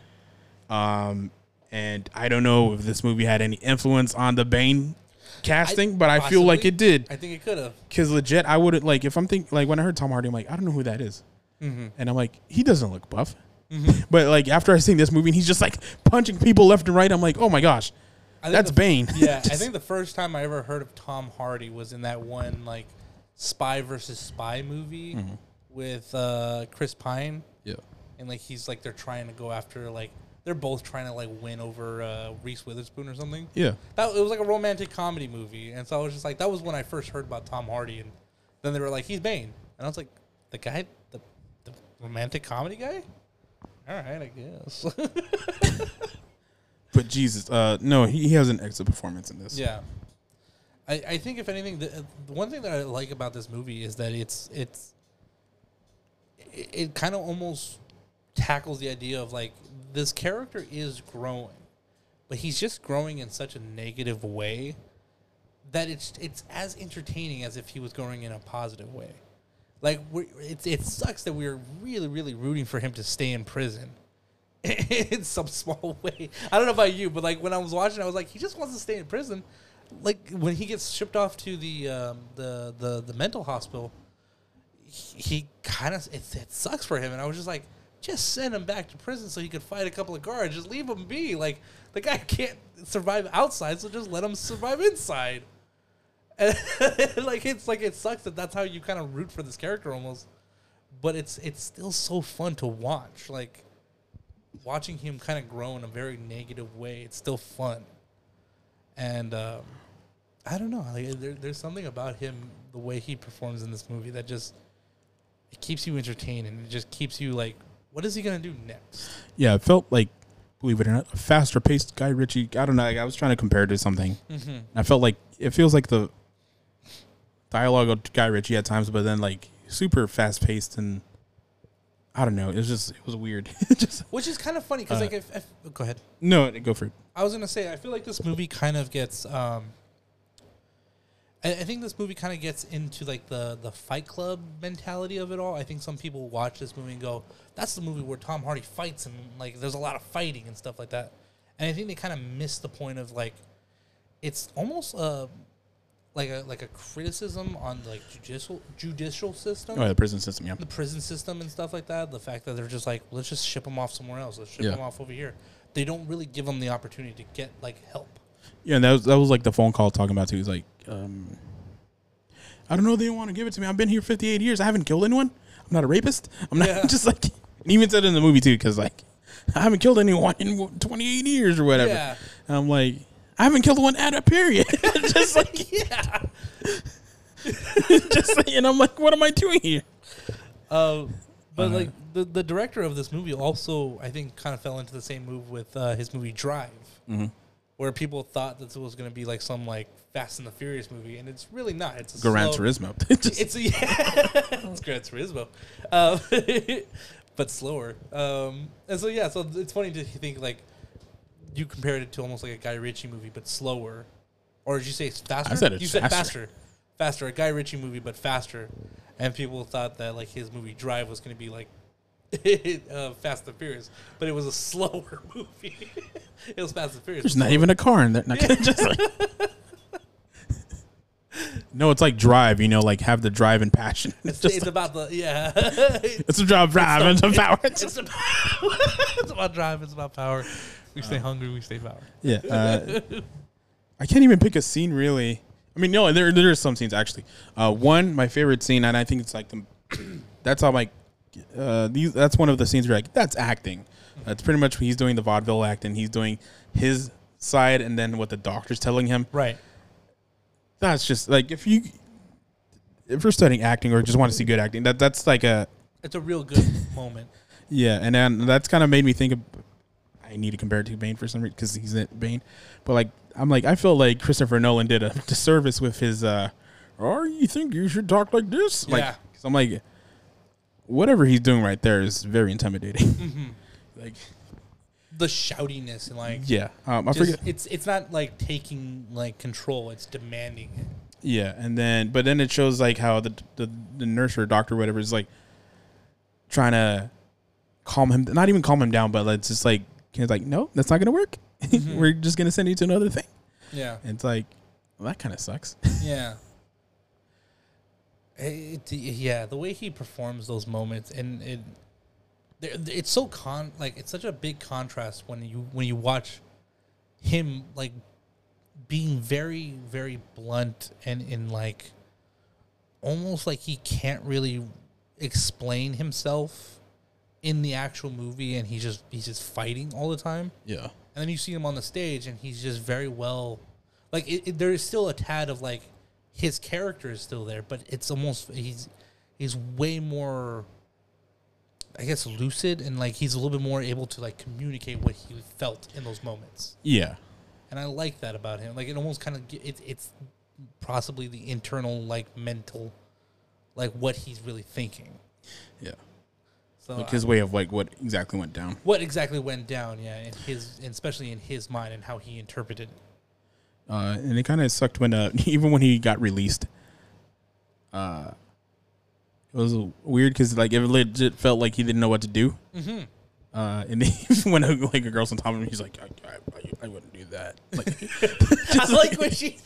Um, and I don't know if this movie had any influence on the Bane casting, but I feel like it did. I think it could have. Cause legit, I wouldn't like if I'm thinking like when I heard Tom Hardy, I'm like, I don't know who that is. Mm-hmm. and I'm like, he doesn't look buff. But like after I seen this movie, and he's just like punching people left and right. I'm like, oh my gosh, that's the- Bane. Yeah, I [LAUGHS] think the first time I ever heard of Tom Hardy was in that one like spy versus spy movie Mm-hmm. with uh, Chris Pine, yeah, and like he's like they're trying to go after like they're both trying to like win over uh, Reese Witherspoon or something. Yeah. That it was like a romantic comedy movie, and so I was just like, that was when I first heard about Tom Hardy, and then they were like, he's Bane, and I was like, the guy, the, the romantic comedy guy. All right, I guess. [LAUGHS] But Jesus, uh, no, he, he has an exit performance in this. yeah, I, I think if anything, the, the one thing that I like about this movie is that it's it's it, it kind of almost tackles the idea of like this character is growing, but he's just growing in such a negative way that it's it's as entertaining as if he was growing in a positive way. Like we're, it sucks that we're really really rooting for him to stay in prison. [LAUGHS] in some small [LAUGHS] way. I don't know about you, but like when I was watching, I was like, he just wants to stay in prison. Like when he gets shipped off to the um, the, the the mental hospital, he, he kind of it, it sucks for him, and I was just like, just send him back to prison so he could fight a couple of guards. Just leave him be. Like the guy [LAUGHS] can't survive outside, so just let him survive inside. [LAUGHS] Like it's like it sucks that that's how you kind of root for this character almost, but it's it's still so fun to watch. Like watching him kind of grow in a very negative way. It's still fun, and um, I don't know. Like there, there's something about him, the way he performs in this movie, that just it keeps you entertained and it just keeps you like, what is he gonna do next? Yeah, it felt like, believe it or not, a faster paced Guy Ritchie. I don't know. Like, I was trying to compare it to something. Mm-hmm. I felt like it feels like the dialogue of Guy Ritchie at times, but then like super fast paced and I don't know. It was just it was weird. [LAUGHS] Just Which is kind of funny because Uh, like if, if go ahead. no, go for it. I was gonna say I feel like this movie kind of gets. Um, I, I think this movie kind of gets into like the the Fight Club mentality of it all. I think some people watch this movie and go, "That's the movie where Tom Hardy fights and like there's a lot of fighting and stuff like that." And I think they kind of miss the point of like, it's almost uh like a like a criticism on like judicial judicial system Oh, the prison system. Yeah, the prison system and stuff like that. The fact that they're just like, let's just ship them off somewhere else. Let's ship Yeah. them off over here. They don't really give them the opportunity to get like help. yeah. And that was that was like the phone call talking about too. He's like, um, I don't know. They don't want to give it to me. I've been here 58 years. I haven't killed anyone. I'm not a rapist. I'm not Yeah. [LAUGHS] just like. And he even said it in the movie too, because like I haven't killed anyone in 28 years or whatever. Yeah. And I'm like, I haven't killed one at a period. [LAUGHS] just like [LAUGHS] yeah. [LAUGHS] just like, and I'm like, what am I doing here? Uh, but Uh-huh. like the the director of this movie also, I think, kind of fell into the same move with uh, his movie Drive, Mhm. where people thought that it was going to be like some like Fast and the Furious movie, and it's really not. It's a Gran slow- Turismo. It's a, yeah, it's Gran Turismo, um, but slower. Um, and so yeah, so it's funny to think like you compared it to almost like a Guy Ritchie movie, but slower. Or did you say it's faster? said it's you said faster. faster, faster. A Guy Ritchie movie, but faster. And people thought that like his movie Drive was going to be like [LAUGHS] uh, Fast and Furious, but it was a [LAUGHS] slower movie. [LAUGHS] it was Fast and Furious. There's not slower. even a car in there. Just like, no, it's like drive. You know, like have the drive and passion. It's, Just it's like- about the yeah. it's a drive, drive, and some power. It's about, it's about drive. It's about power. We stay hungry. We stay power. Yeah, [LAUGHS] uh, I can't even pick a scene really. I mean, no, there there are some scenes actually. Uh, one, my favorite scene, and I think it's like the [CLEARS THROAT] that's how my uh, these that's one of the scenes where like that's acting. That's pretty much he's doing the vaudeville act, and he's doing his side, and then what the doctor's telling him. Right. That's just like if you if you're studying acting or just want to see good acting, that that's like a It's a real good moment. [LAUGHS] yeah, and then that's kind of made me think of. I need to compare it to Bane for some reason because he's in Bane, but like I'm like I feel like Christopher Nolan did a [LAUGHS] disservice with his. uh Or you think you should talk like this? Like, Yeah. 'cause I'm like, whatever he's doing right there is very intimidating. Mm-hmm. [LAUGHS] like, The shoutiness and like yeah, um, I just, forget. it's it's not like taking like control. It's demanding it. Yeah, and then but then it shows like how the the, the nurse or doctor or whatever is like trying to calm him, not even calm him down, but it's just like he's like, no, that's not gonna work. [LAUGHS] Mhm. We're just gonna send you to another thing. Yeah. And it's like, well, that kind of sucks. [LAUGHS] Yeah. It, yeah, the way he performs those moments and it, it's so con like it's such a big contrast when you when you watch him like being very very blunt and in like almost like he can't really explain himself in the actual movie and he's just he's just fighting all the time. Yeah. And then you see him on the stage and he's just very well like it, it, there is still a tad of like his character is still there, but it's almost he's he's way more I guess lucid and like he's a little bit more able to like communicate what he felt in those moments. Yeah. And I like that about him. Like it almost kind of it, it's possibly the internal like mental like what he's really thinking. Yeah. So Like his way of like what exactly went down. what exactly went down, yeah, in his and especially in his mind and how he interpreted. Uh, and it kind of sucked when uh, [LAUGHS] even when he got released. Uh, it was weird because like it legit felt like he didn't know what to do. Mm-hmm. Uh, and [LAUGHS] then when a, like a girl's on top of him, he's like, I, I, I, I wouldn't do that. [LAUGHS] Like, I like when she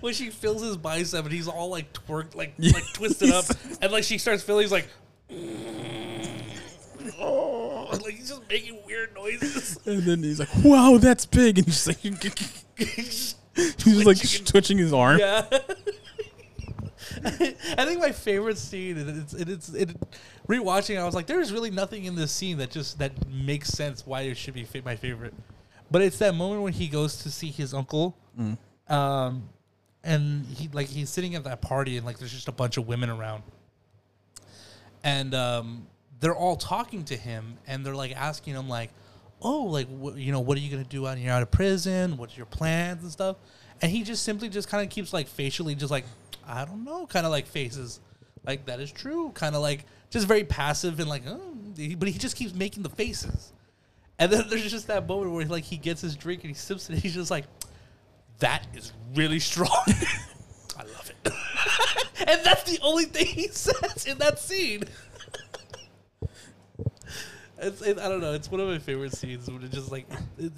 when she feels his bicep and he's all like twerked, like Yeah. like twisted up, and like she starts feeling, he's like, [LAUGHS] like he's just making weird noises. [LAUGHS] and then he's like, wow, that's big, and he's like, [LAUGHS] He's he's like Twitching. twitching his arm. yeah. I think my favorite scene, and it's it, it's it, rewatching. I was like, there's really nothing in this scene that just that makes sense why it should be fa- my favorite. But it's that moment when he goes to see his uncle, um, and he like he's sitting at that party, and like there's just a bunch of women around, and um, they're all talking to him, and they're like asking him like, oh, like wh- you know, what are you gonna do when you're out of prison? What's your plans and stuff? And he just simply just kind of keeps like facially just like I don't know, kind of like faces, like that is true, kind of like just very passive and like, oh, but he just keeps making the faces. And then [LAUGHS] there's just that moment where like he gets his drink and he sips it. And he's just like, "That is really strong. [LAUGHS] I love it." [LAUGHS] and that's the only thing he says in that scene. It's, it, I don't know. It's one of my favorite scenes. When it's just like, it,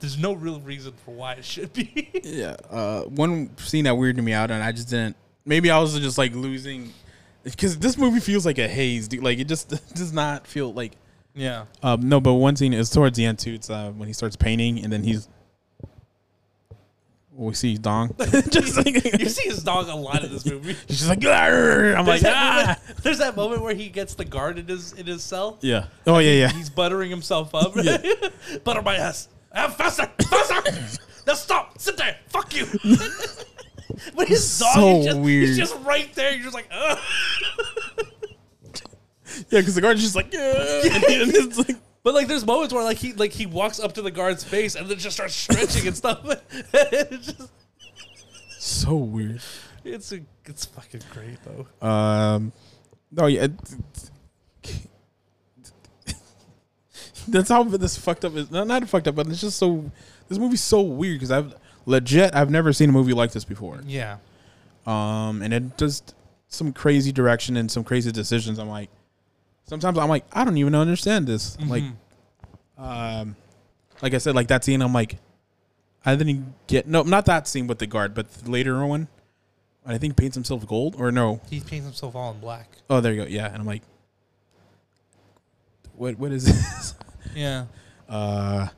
there's no real reason for why it should be. [LAUGHS] Yeah. Uh, one scene that weirded me out, and I just didn't. Maybe I was just like losing, because this movie feels like a haze. Dude. Like it just [LAUGHS] does not feel like. yeah. Um, no, but one scene is towards the end too. It's uh, when he starts painting, and then he's. We see his Dong. [LAUGHS] just like, you [LAUGHS] see his dog a lot in this movie. He's just like, "Arr!" I'm like, There's that, ah. moment, there's that moment where he gets the guard in his in his cell. Yeah. Oh yeah, yeah. He's buttering himself up. Yeah. [LAUGHS] Butter my ass. Ah, faster, faster. now stop. Sit there. Fuck you. but his dog So is just, weird. he's just right there. You're just like, Ugh. Yeah, because the guard's just like, yeah. and it's like, But like, there's moments where like he like he walks up to the guard's face and then just starts stretching and stuff. [LAUGHS] it's just so weird. it's a, it's fucking great though. Um, no, yeah. [LAUGHS] That's how this fucked up is. No, not fucked up, but it's just so. This movie's so weird because I've legit I've never seen a movie like this before. Yeah. Um, and it just some crazy direction and some crazy decisions. I'm like, sometimes I'm like, I don't even understand this. Like, um, like I said, like that scene, I'm like, I didn't get no, not that scene with the guard, but the later one. I think paints himself gold or no? He paints himself all in black. Oh, there you go. Yeah, and I'm like, what? What is [LAUGHS] this? Yeah. Uh,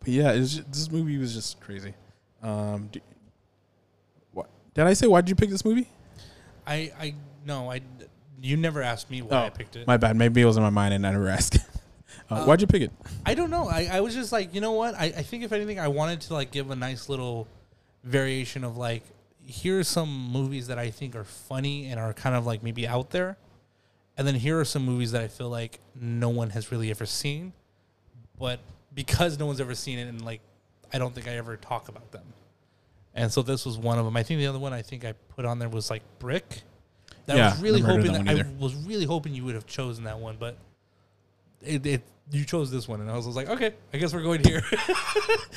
but yeah, it's just, this movie was just crazy. Um, d what did I say? Why did you pick this movie? I I no I you never asked me why I Oh, picked it. My bad. Maybe it was in my mind and I never [LAUGHS] asked. uh, why'd you pick it? I don't know. I, I was just like, you know what? I, I think if anything, I wanted to like give a nice little variation of like, here's some movies that I think are funny and are kind of like maybe out there, and then here are some movies that I feel like no one has really ever seen, but because no one's ever seen it and like, I don't think I ever talk about them. And so this was one of them. I think the other one I think I put on there was like Brick. That Yeah, I was really never heard of hoping that that, I was really hoping you would have chosen that one, but it, it you chose this one, and I was, like, okay, I guess we're going here. [LAUGHS]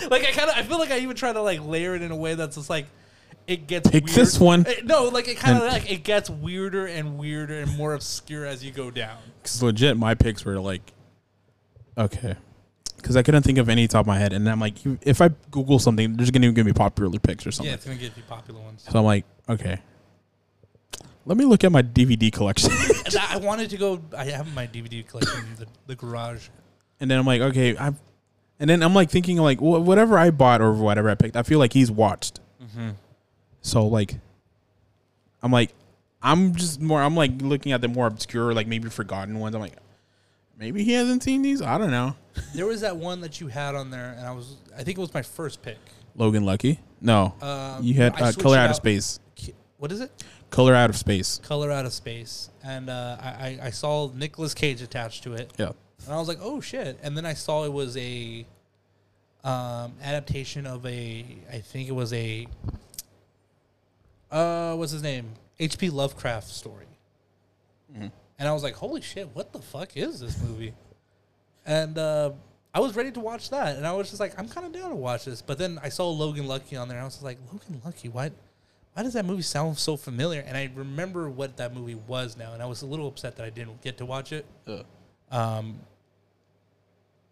like I kind of I feel like I even try to like layer it in a way that's just like it gets Pick weird. this one. Eh, no, like it kind of like it gets weirder and weirder and more obscure as you go down. Because legit, my picks were like, okay, because I couldn't think of any top of my head, and I'm like, if I Google something, there's gonna even give me popular picks or something. Yeah, it's gonna give you popular ones. So I'm like, okay, let me look at my DVD collection, And [LAUGHS] [LAUGHS] I wanted to go. I have my DVD collection in the, the garage. and then I'm like, okay, I, and then I'm like thinking like, wh- whatever I bought or whatever I picked, I feel like he's watched. Mm-hmm. So like, I'm like, I'm just more. I'm like looking at the more obscure, like maybe forgotten ones. I'm like, Maybe he hasn't seen these. I don't know. [LAUGHS] There was that one that you had on there, and I was I think it was my first pick. Logan Lucky. No, Um, you had I uh, switched Color it Out of out- Space. Ki- What is it? Color Out of Space. Color Out of Space, and uh, I, I saw Nicolas Cage attached to it, Yeah. and I was like, oh shit! And then I saw it was a um, adaptation of a I think it was a uh what's his name H.P. Lovecraft story, and I was like, holy shit! What the fuck is this movie? and uh, I was ready to watch that, and I was just like, I'm kind of down to watch this. But then I saw Logan Lucky on there, and I was like, Logan Lucky, what? Why does that movie sound so familiar? And I remember what that movie was now, and I was a little upset that I didn't get to watch it. Um,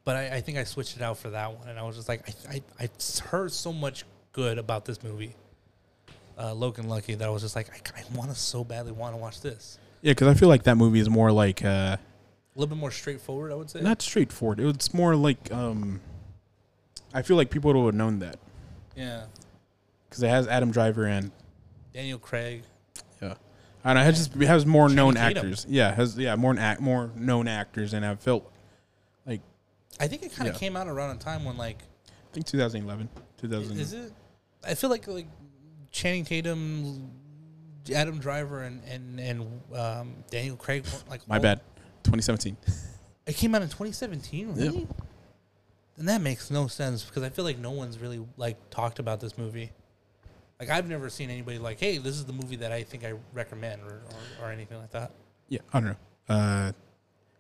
but I, I think I switched it out for that one, and I was just like, I, I I've heard so much good about this movie, uh, Logan Lucky, that I was just like, I, I want to so badly want to watch this. Yeah, because I feel like that movie is more like uh, A little bit more straightforward, I would say. not straightforward. It's more like um, I feel like people would have known that yeah, because it has Adam Driver and Daniel Craig. yeah, and it has just it has more known Tatum. actors. Yeah, has yeah more act more known actors, and I felt like I think it kind of Yeah. came out around a time when like I think 2011, 2000. is it? I feel like like Channing Tatum, Adam Driver, and and and um, Daniel Craig. Like My all- bad, 2017. It came out in 2017. Yeah. Really? Then that makes no sense because I feel like no one's really like talked about this movie. Like I've never seen anybody like, "Hey, this is the movie that I think I recommend," or or, or anything like that. Yeah, I don't know. Uh,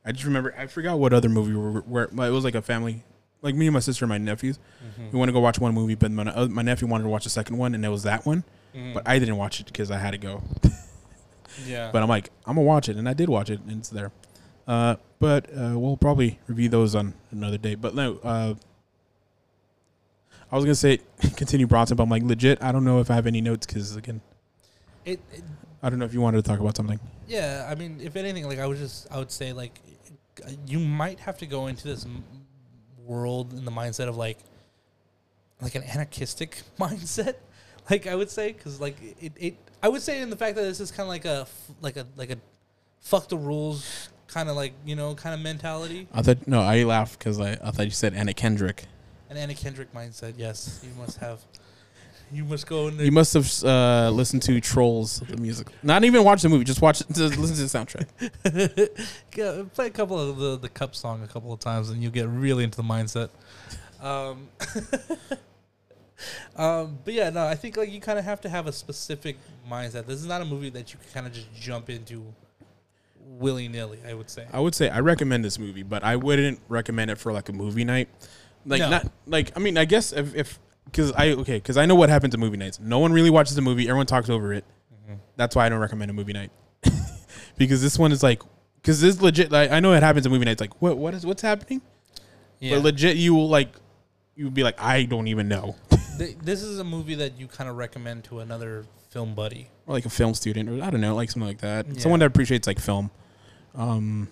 I just remember I forgot what other movie where, where it was like a family, like me and my sister and my nephews. Mm-hmm. We want to go watch one movie, but my, uh, my nephew wanted to watch the second one, and it was that one. Mm-hmm. But I didn't watch it because I had to go. yeah, [LAUGHS] But I'm like, I'm gonna watch it, and I did watch it, and it's there. Uh, but uh, we'll probably review those on another day. But no, uh, I was gonna say [LAUGHS] continue Bronson, but I'm like legit. I don't know if I have any notes because again, it, it I don't know if you wanted to talk about something. Yeah, I mean, if anything, like I would just, I would say, like, uh, you might have to go into this m- world in the mindset of like, like an anarchistic [LAUGHS] mindset. Like I would say, because like it, it, I would say in the fact that this is kind of like a like a, like a, fuck the rules kind of like you know kind of mentality. I thought no, I laughed because I, I thought you said Anna Kendrick. An Anna Kendrick mindset. Yes, you must have. You must go in there. You must have uh, listened to Trolls the music. Not even watch the movie, just watch [LAUGHS] just listen to the soundtrack. [LAUGHS] Play a couple of the the cup song a couple of times and you get really into the mindset. Um, [LAUGHS] um, but yeah, no, I think like you kind of have to have a specific mindset. This is not a movie that you can kind of just jump into willy nilly. I would say. I would say I recommend this movie, but I wouldn't recommend it for like a movie night. Like No. not like I mean I guess if if because I okay because I know what happens at movie nights. No one really watches the movie. Everyone talks over it. That's why I don't recommend a movie night [LAUGHS] because this one is like because this legit. Like, I know it happens at movie nights. Like what what is what's happening? Yeah, But legit, you will like you would be like I don't even know. [LAUGHS] Th- this is a movie that you kind of recommend to another film buddy. or like a film student or I don't know like something like that. Yeah. Someone that appreciates like film. Um,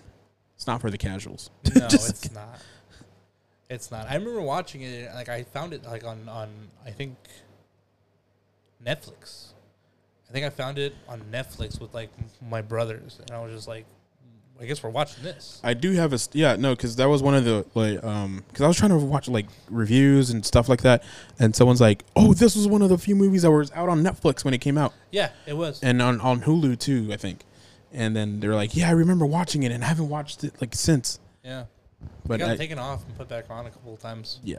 it's not for the casuals. No, [LAUGHS] it's not. It's not. I remember watching it. Like I found it like on on I think Netflix. I think I found it on Netflix with like my brothers, and I was just like, I guess we're watching this. I do have a yeah no because that was one of the like um because I was trying to watch like reviews and stuff like that and someone's like oh this was one of the few movies that was out on Netflix when it came out Yeah, it was. and on on Hulu too I think and then they're like yeah I remember watching it and I haven't watched it like since yeah, but I got I, taken off and put back on a couple of times. yeah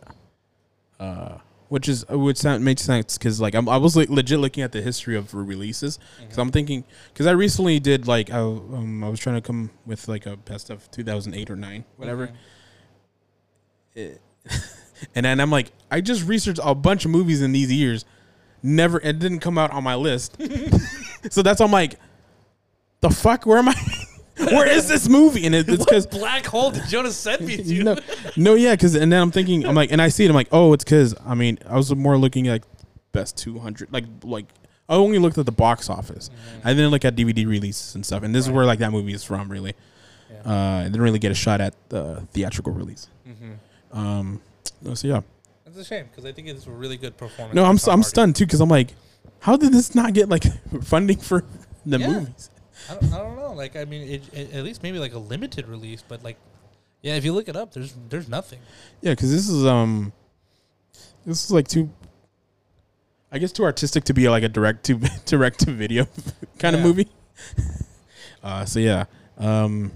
uh which is which sound makes sense because like I'm, I was like legit looking at the history of releases because I'm thinking because I recently did like I, um, I was trying to come with like a best of 2008 or nine whatever. Mhm. it- [LAUGHS] and then I'm like, I just researched a bunch of movies in these years. Never, it didn't come out on my list. [LAUGHS] [LAUGHS] so that's I'm like, the fuck? Where am I? Where is this movie? And it, it's because black hole did Jonas send me to? no, no, yeah, because and then I'm thinking, I'm like, and I see it, I'm like, oh, it's because I mean, I was more looking at like best 200, like like I only looked at the box office. I didn't look at DVD releases and stuff, and this is where like that movie is from, really. Yeah. Uh, I didn't really get a shot at the theatrical release. Mhm. Um, so yeah. That's a shame because I think it's a really good performance. No, I'm I'm stunned too because I'm like, how did this not get like [LAUGHS] funding for the Yeah. movies? I don't, I don't know. Like, I mean, it, it, at least maybe like a limited release, but like, Yeah, if you look it up, there's there's nothing. Yeah, because this is um, this is like too. I guess too artistic to be like a direct to [LAUGHS] direct to video [LAUGHS] kind of movie. [LAUGHS] Uh, so yeah, um,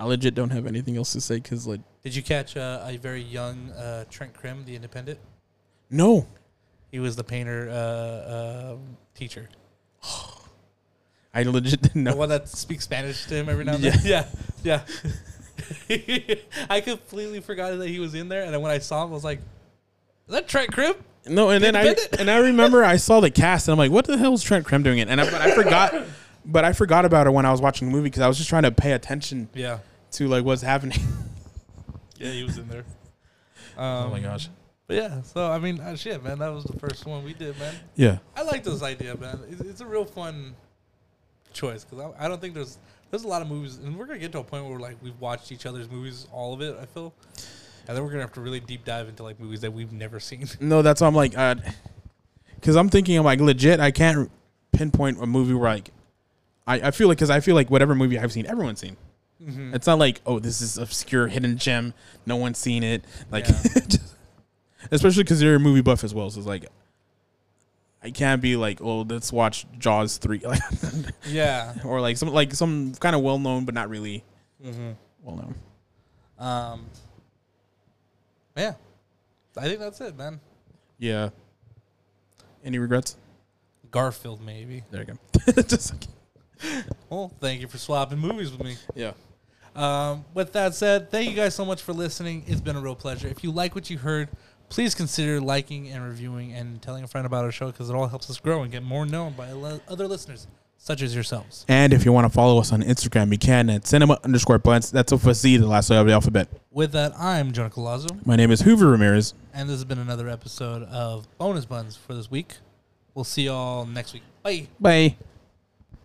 I legit don't have anything else to say because like Did you catch uh, a very young uh, Trent Krim, the Independent? no, He was the painter uh, uh, teacher. [SIGHS] I legit didn't know. The know. one that speaks Spanish to him every now and then. [LAUGHS] Yeah, yeah. [LAUGHS] I completely forgot that he was in there, and then when I saw him, I was like, "Is that Trent Krim?" No, and then I and I remember I saw the cast and I'm like, what the hell is Trent Krim doing it? And I, but I forgot, but I forgot about it when I was watching the movie because I was just trying to pay attention Yeah, to like what's happening. [LAUGHS] yeah, he was in there. Um, oh my gosh. But yeah, so I mean, uh, shit, man, that was the first one we did, man. Yeah. I like this idea, man. It's, it's a real fun choice because I, I don't think there's there's a lot of movies, and we're gonna get to a point where like we've watched each other's movies, all of it. I feel, and then we're gonna have to really deep dive into like movies that we've never seen. [LAUGHS] No, that's why I'm like, uh, because I'm thinking, I'm like, legit, I can't pinpoint a movie where like, I, I feel like, because I feel like whatever movie I've seen, everyone's seen. Mm-hmm. It's not like, oh, this is obscure hidden gem, no one's seen it. Like, Yeah. [LAUGHS] especially because you're a movie buff as well. So it's like, I can't be like, oh, let's watch Jaws three, [LAUGHS] Yeah. or like some like some kind of well known but not really Mm-hmm. well known. Um. Yeah, I think that's it, man. Yeah. Any regrets? Garfield, maybe. There you go. [LAUGHS] just like, Well, thank you for swapping movies with me. yeah. Um, with that said, thank you guys so much for listening. It's been a real pleasure. If you like what you heard, please consider liking and reviewing and telling a friend about our show because it all helps us grow and get more known by other listeners such as yourselves. And if you want to follow us on Instagram, you can at cinema underscore bunz. That's with a Z, the last letter of the alphabet. With that, I'm Jonah Colazzo, My name is Hoover Ramirez. and this has been another episode of Bonus Bunz for this week. We'll see y'all next week. Bye. Bye.